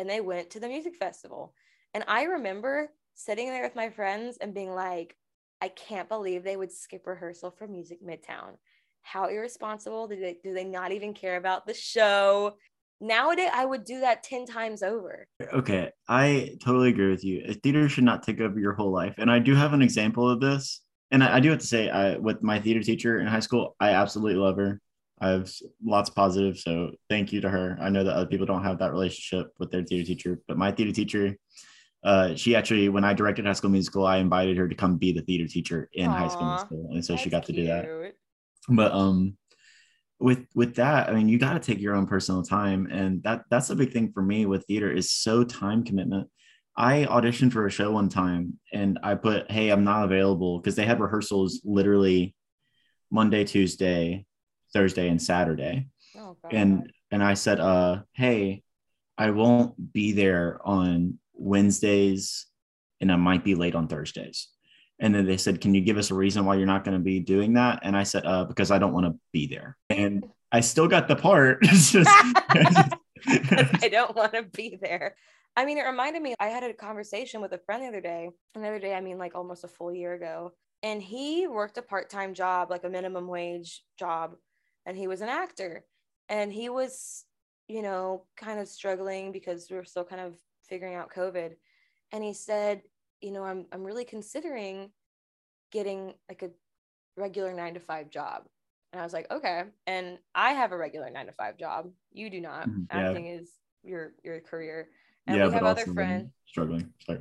Speaker 1: and they went to the music festival. And I remember sitting there with my friends and being like, I can't believe they would skip rehearsal for Music Midtown. How irresponsible do they do they not even care about the show? Nowadays, I would do that 10 times over.
Speaker 2: Okay, I totally agree with you. A theater should not take over your whole life. And I do have an example of this. And I, I do have to say, I, with my theater teacher in high school, I absolutely love her. I have lots of positive. So thank you to her. I know that other people don't have that relationship with their theater teacher, but my theater teacher, uh, she actually, when I directed High School Musical, I invited her to come be the theater teacher in Aww, High School Musical, and so she got to cute. do that. But um, with with that, I mean, you got to take your own personal time, and that that's a big thing for me with theater is so time commitment. I auditioned for a show one time, and I put, "Hey, I'm not available," because they had rehearsals literally Monday, Tuesday, Thursday, and Saturday. Oh, and and I said, uh, hey, I won't be there on Wednesdays and I might be late on Thursdays. And then they said, Can you give us a reason why you're not going to be doing that? And I said, uh, because I don't want to be there. And I still got the part.
Speaker 1: I don't want to be there. I mean, it reminded me, I had a conversation with a friend the other day. And the other day, I mean, like almost a full year ago and he worked a part-time job like a minimum wage job and he was an actor and he was you know kind of struggling because we were still kind of figuring out covid and he said you know i'm i'm really considering getting like a regular 9 to 5 job and i was like okay and i have a regular 9 to 5 job you do not mm-hmm. yeah. acting is your your career and yeah, we have other friends
Speaker 2: struggling Sorry.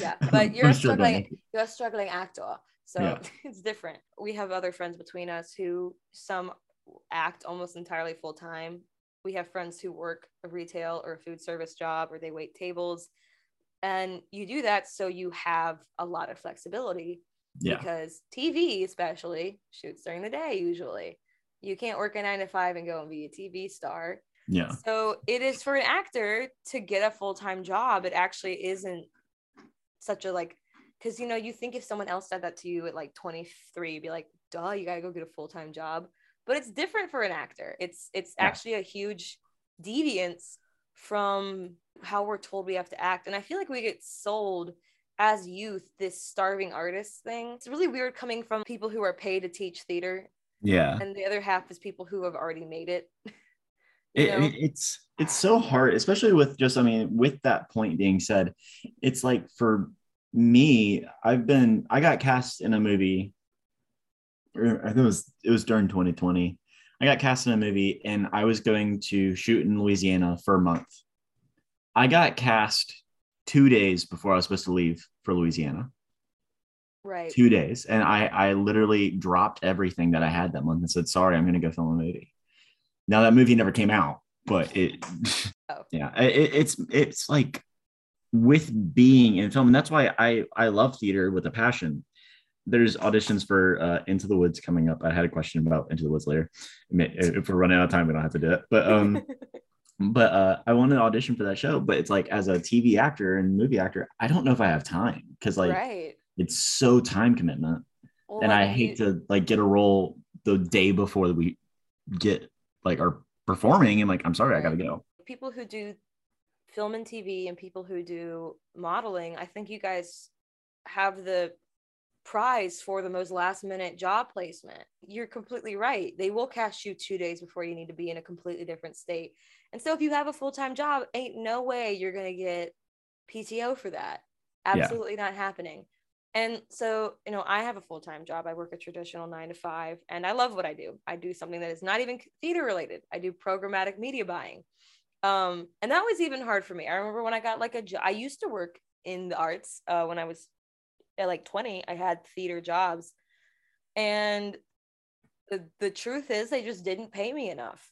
Speaker 1: yeah but you're a struggling you're a struggling actor so yeah. it's different. We have other friends between us who some act almost entirely full time. We have friends who work a retail or a food service job or they wait tables. And you do that so you have a lot of flexibility yeah. because TV, especially, shoots during the day usually. You can't work a nine to five and go and be a TV star.
Speaker 2: Yeah.
Speaker 1: So it is for an actor to get a full time job. It actually isn't such a like because you know you think if someone else said that to you at like 23 you'd be like duh you gotta go get a full-time job but it's different for an actor. It's it's yeah. actually a huge deviance from how we're told we have to act. And i feel like we get sold as youth this starving artist thing. It's really weird coming from people who are paid to teach theater.
Speaker 2: Yeah.
Speaker 1: And the other half is people who have already made it.
Speaker 2: It, it, it's it's so hard especially with just i mean with that point being said it's like for me, I've been I got cast in a movie. I think it was it was during 2020. I got cast in a movie and I was going to shoot in Louisiana for a month. I got cast two days before I was supposed to leave for Louisiana.
Speaker 1: Right.
Speaker 2: Two days. And I I literally dropped everything that I had that month and said, sorry, I'm gonna go film a movie. Now that movie never came out, but it oh. yeah, it, it's it's like with being in film and that's why i i love theater with a passion there's auditions for uh, into the woods coming up. I had a question about into the woods later. If we're running out of time we don't have to do it. But um but uh i want to audition for that show but it's like as a tv actor and movie actor i don't know if i have time because like right. it's so time commitment. Well, and i hate to like get a role the day before that we get like are performing and like i'm sorry i gotta go.
Speaker 1: People who do film and TV and people who do modeling, I think you guys have the prize for the most last minute job placement. You're completely right. They will cast you two days before you need to be in a completely different state. And so if you have a full time job, ain't no way you're going to get PTO for that. Absolutely yeah. not happening. And so, you know, I have a full time job. I work a traditional nine to five, and I love what I do. I do something that is not even theater related. I do programmatic media buying. Um, and that was even hard for me. I remember when I got like a job, I used to work in the arts uh, when I was at like 20, I had theater jobs. And the, the truth is, they just didn't pay me enough.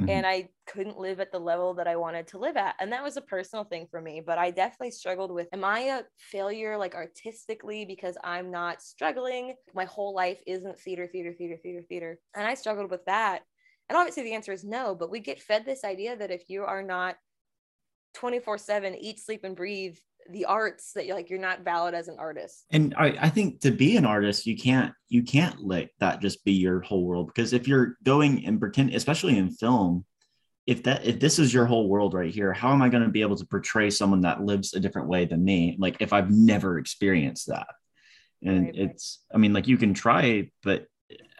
Speaker 1: Mm-hmm. And I couldn't live at the level that I wanted to live at. And that was a personal thing for me. But I definitely struggled with am I a failure like artistically because I'm not struggling? My whole life isn't theater, theater, theater, theater, theater. And I struggled with that. And obviously the answer is no, but we get fed this idea that if you are not 24 7, eat, sleep, and breathe the arts that you're like you're not valid as an artist
Speaker 2: and I, I think to be an artist you can't you can't let that just be your whole world because if you're going and pretend especially in film if that if this is your whole world right here how am i going to be able to portray someone that lives a different way than me like if i've never experienced that and right, it's right. i mean like you can try but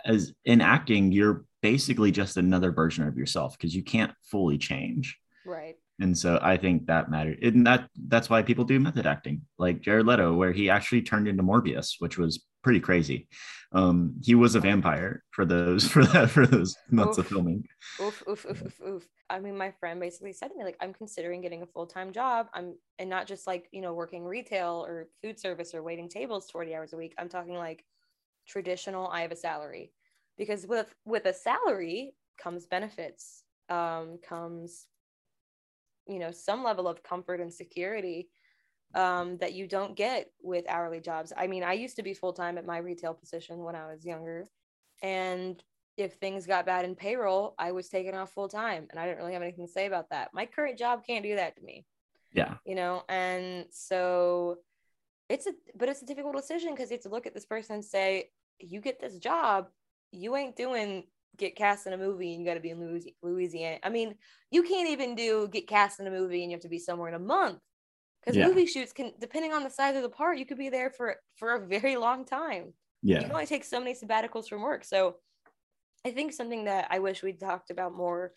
Speaker 2: as in acting you're basically just another version of yourself because you can't fully change.
Speaker 1: Right.
Speaker 2: And so I think that mattered. And that that's why people do method acting, like Jared Leto, where he actually turned into Morbius, which was pretty crazy. Um, he was a vampire for those for that for those months
Speaker 1: Oof.
Speaker 2: of filming.
Speaker 1: oof, oof, oof, oof, oof. I mean, my friend basically said to me, like, I'm considering getting a full time job. I'm, and not just like, you know, working retail or food service or waiting tables 40 hours a week. I'm talking like traditional, I have a salary. Because with with a salary comes benefits, um, comes, you know, some level of comfort and security um, that you don't get with hourly jobs. I mean, I used to be full time at my retail position when I was younger. And if things got bad in payroll, I was taken off full time and I didn't really have anything to say about that. My current job can't do that to me,
Speaker 2: Yeah.
Speaker 1: you know? And so it's a, but it's a difficult decision because you have to look at this person and say, you get this job, you ain't doing get cast in a movie and you got to be in Louisiana. I mean, you can't even do get cast in a movie and you have to be somewhere in a month because
Speaker 2: Yeah.
Speaker 1: movie shoots can, depending on the size of the part, you could be there for for a very long time you
Speaker 2: Yeah.
Speaker 1: can only take so many sabbaticals from work. So I think something that I wish we'd talked about more,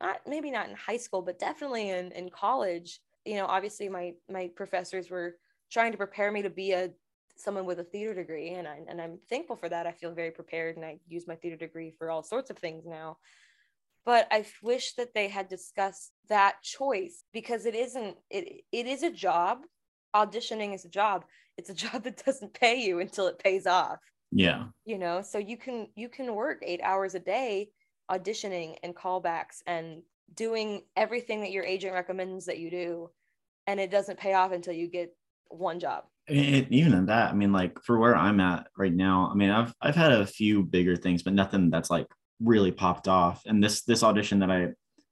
Speaker 1: not maybe not in high school, but definitely in, in college. You know, obviously my my professors were trying to prepare me to be a someone with a theater degree and I and I'm thankful for that. I feel very prepared and I use my theater degree for all sorts of things now. But I wish that they had discussed that choice because it isn't it it is a job. Auditioning is a job. It's a job that doesn't pay you until it pays off
Speaker 2: Yeah.
Speaker 1: you know so you can you can work eight hours a day auditioning and callbacks and doing everything that your agent recommends that you do and it doesn't pay off until you get one job
Speaker 2: And even in that, I mean, like for where I'm at right now, I mean, I've I've had a few bigger things, but nothing that's like really popped off. And this this audition that I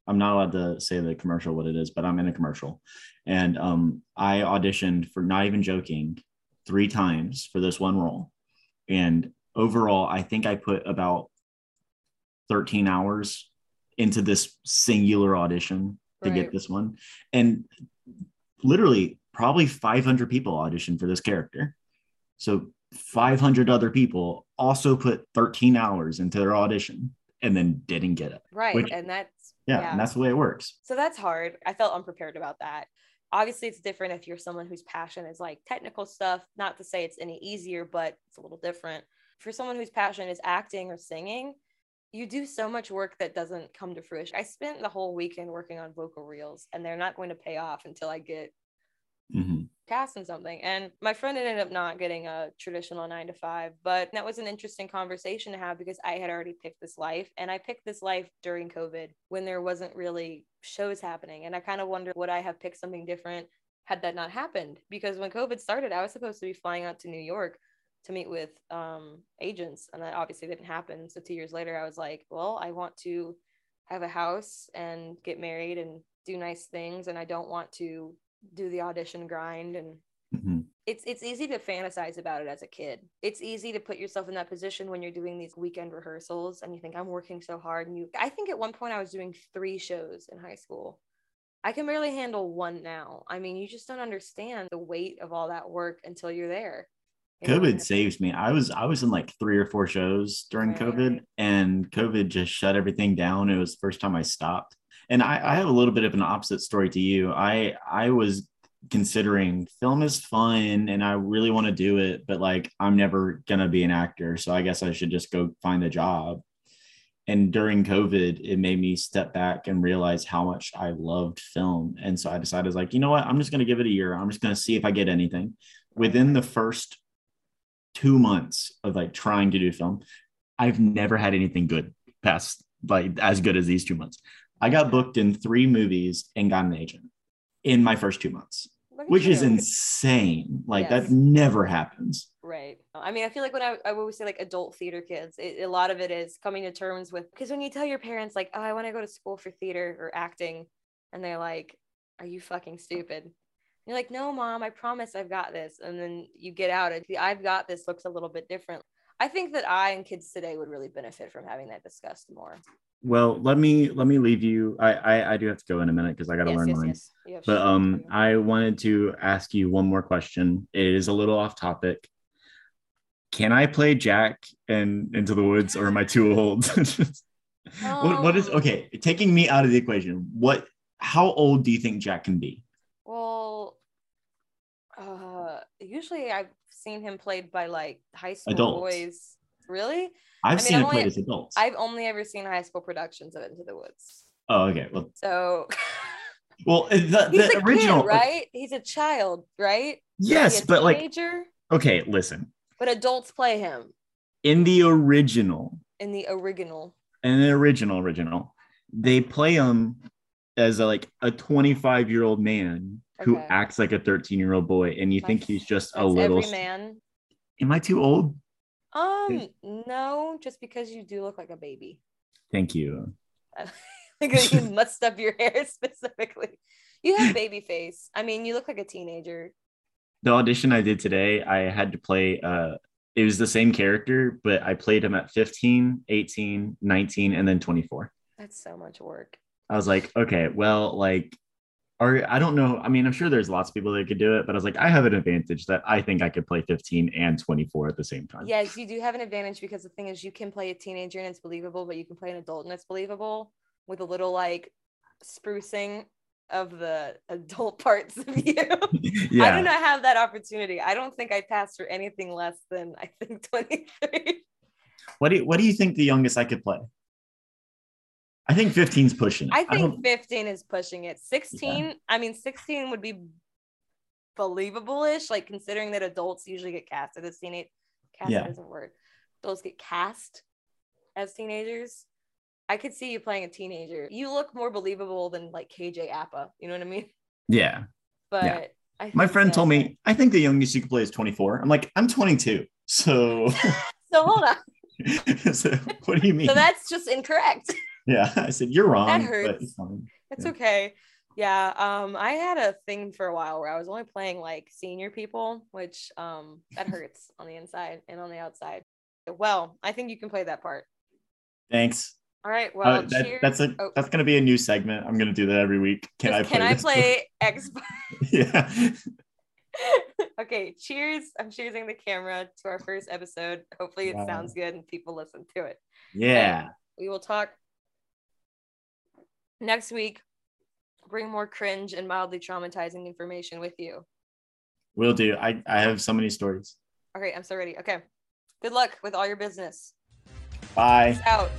Speaker 2: I'm not allowed to say the commercial what it is, but I'm in a commercial, and um I auditioned for not even joking three times for this one role, and overall I think I put about 13 hours into this singular audition to
Speaker 1: Right.
Speaker 2: get this one, and literally probably 500 people auditioned for this character. So 500 other people also put 13 hours into their audition and then didn't get it.
Speaker 1: right
Speaker 2: Which-
Speaker 1: and that's
Speaker 2: Yeah, and that's the way it works.
Speaker 1: so that's hard i felt unprepared about that obviously it's different if you're someone whose passion is like technical stuff not to say it's any easier but it's a little different for someone whose passion is acting or singing you do so much work that doesn't come to fruition i spent the whole weekend working on vocal reels and they're not going to pay off until i get
Speaker 2: Mhm.
Speaker 1: cast in something. And my friend ended up not getting a traditional nine to five, but that was an interesting conversation to have because I had already picked this life and I picked this life during COVID when there wasn't really shows happening. And I kind of wonder would I have picked something different had that not happened? Because when COVID started, I was supposed to be flying out to New York to meet with um, agents, and that obviously didn't happen. So two years later, I was like, well, I want to have a house and get married and do nice things, and I don't want to do the audition grind and
Speaker 2: Mhm.
Speaker 1: it's it's easy to fantasize about it as a kid. It's easy to put yourself in that position when you're doing these weekend rehearsals and you think I'm working so hard and you I think at one point I was doing 3 shows in high school. I can barely handle one now. I mean, you just don't understand the weight of all that work until you're there. you know?
Speaker 2: COVID saves me. I was I was in like three or four shows during
Speaker 1: Right,
Speaker 2: COVID, and COVID just shut everything down. It was the first time I stopped. And I, I have a little bit of an opposite story to you. I I was considering film is fun and I really want to do it, but like I'm never gonna be an actor, so I guess I should just go find a job. And during COVID, it made me step back and realize how much I loved film. And so I decided, like, you know what? I'm just gonna give it a year. I'm just gonna see if I get anything. Within the first two months of like trying to do film, I've never had anything good past like as good as these two months. I got booked in three movies and got an agent in my first two months, which is insane. Like
Speaker 1: Yes.
Speaker 2: that never happens.
Speaker 1: Right. I mean, I feel like when I, I always say like adult theater kids, it, a lot of it is coming to terms with because when you tell your parents like, oh, I want to go to school for theater or acting, and they're like, are you fucking stupid? You're like, no, mom, I promise I've got this. And then you get out and I've got this looks a little bit different. I think that I and kids today would really benefit from having that discussed more.
Speaker 2: Well, let me let me leave you. I I, I do have to go in a minute because I got to
Speaker 1: yes,
Speaker 2: learn
Speaker 1: yes,
Speaker 2: mine.
Speaker 1: yes.
Speaker 2: But um. I wanted to ask you one more question. It is a little off topic. Can I play Jack and Into the Woods, or am I too old? what, what is
Speaker 1: Um,
Speaker 2: okay? Taking me out of the equation. What? How old do you think Jack can be?
Speaker 1: Well, uh, usually I've seen him played by like high school
Speaker 2: Adults.
Speaker 1: boys. Really?
Speaker 2: I've
Speaker 1: mean,
Speaker 2: seen
Speaker 1: I've
Speaker 2: played
Speaker 1: only-
Speaker 2: as adults.
Speaker 1: I've only ever seen high school productions of Into the Woods.
Speaker 2: oh, okay. Well,
Speaker 1: So
Speaker 2: well, uh, the,
Speaker 1: he's a
Speaker 2: original,
Speaker 1: kid, right? He's a child, right?
Speaker 2: Yes,
Speaker 1: Is he a
Speaker 2: but like,
Speaker 1: teenager?
Speaker 2: okay, listen.
Speaker 1: but adults play him
Speaker 2: In the original,
Speaker 1: in the original.
Speaker 2: in the original original, they play him as a, like a 25 year old man who
Speaker 1: Okay.
Speaker 2: acts like a 13 year old boy, and you think he's just a little.
Speaker 1: every man.
Speaker 2: Am I too old?
Speaker 1: Um, no, just because you do look like a baby.
Speaker 2: Thank you.
Speaker 1: Because you mussed up your hair specifically. You have baby face. I mean, you look like a teenager.
Speaker 2: The audition I did today, I had to play. Uh, it was the same character, but I played him at 15, 18, 19, and then 24.
Speaker 1: That's so much work.
Speaker 2: I was like, okay, well, like, or I don't know. I mean, I'm sure there's lots of people that could do it, but I was like, I have an advantage that I think I could play 15 and 24 at the same time.
Speaker 1: Yes, you do have an advantage because the thing is, you can play a teenager and it's believable, but you can play an adult and it's believable with a little like sprucing of the adult parts of you.
Speaker 2: yeah.
Speaker 1: I do not have that opportunity. I don't think I passed for anything less than I think 23.
Speaker 2: What do you, what do you think the youngest I could play? I think 15's pushing. it.
Speaker 1: I think
Speaker 2: don't-
Speaker 1: 15 is pushing it. 16, I mean, 16 would be believable ish, like considering that adults usually get casted as teenage. Cast
Speaker 2: Yeah.
Speaker 1: is a word. Adults get cast as teenagers. I could see you playing a teenager. You look more believable than like KJ Apa. You know what I mean?
Speaker 2: yeah.
Speaker 1: But I
Speaker 2: My friend told me, I think the youngest you could play is 24. I'm like, I'm 22. So,
Speaker 1: So hold on.
Speaker 2: so what do you mean?
Speaker 1: So that's just incorrect.
Speaker 2: yeah. I said, you're wrong.
Speaker 1: That
Speaker 2: but
Speaker 1: hurts.
Speaker 2: it's fine.
Speaker 1: It's
Speaker 2: Yeah.
Speaker 1: okay. Yeah. Um, I had a thing for a while where I was only playing like senior people, which um that hurts on the inside and on the outside. Well, I think you can play that part.
Speaker 2: Thanks.
Speaker 1: All right. Well,
Speaker 2: Uh, that-
Speaker 1: cheers.
Speaker 2: that's a
Speaker 1: Oh.
Speaker 2: that's gonna be a new segment. I'm gonna do that every week. Can I play?
Speaker 1: can I play X?
Speaker 2: yeah.
Speaker 1: okay. Cheers. I'm cheersing the camera to our first episode. Hopefully, it
Speaker 2: Wow.
Speaker 1: sounds good and people listen to it.
Speaker 2: Yeah.
Speaker 1: We will talk next week. Bring more cringe and mildly traumatizing information with you.
Speaker 2: Will do. I, I have so many stories.
Speaker 1: Okay, I'm so ready. Okay. Good luck with all your business.
Speaker 2: Bye.
Speaker 1: Out.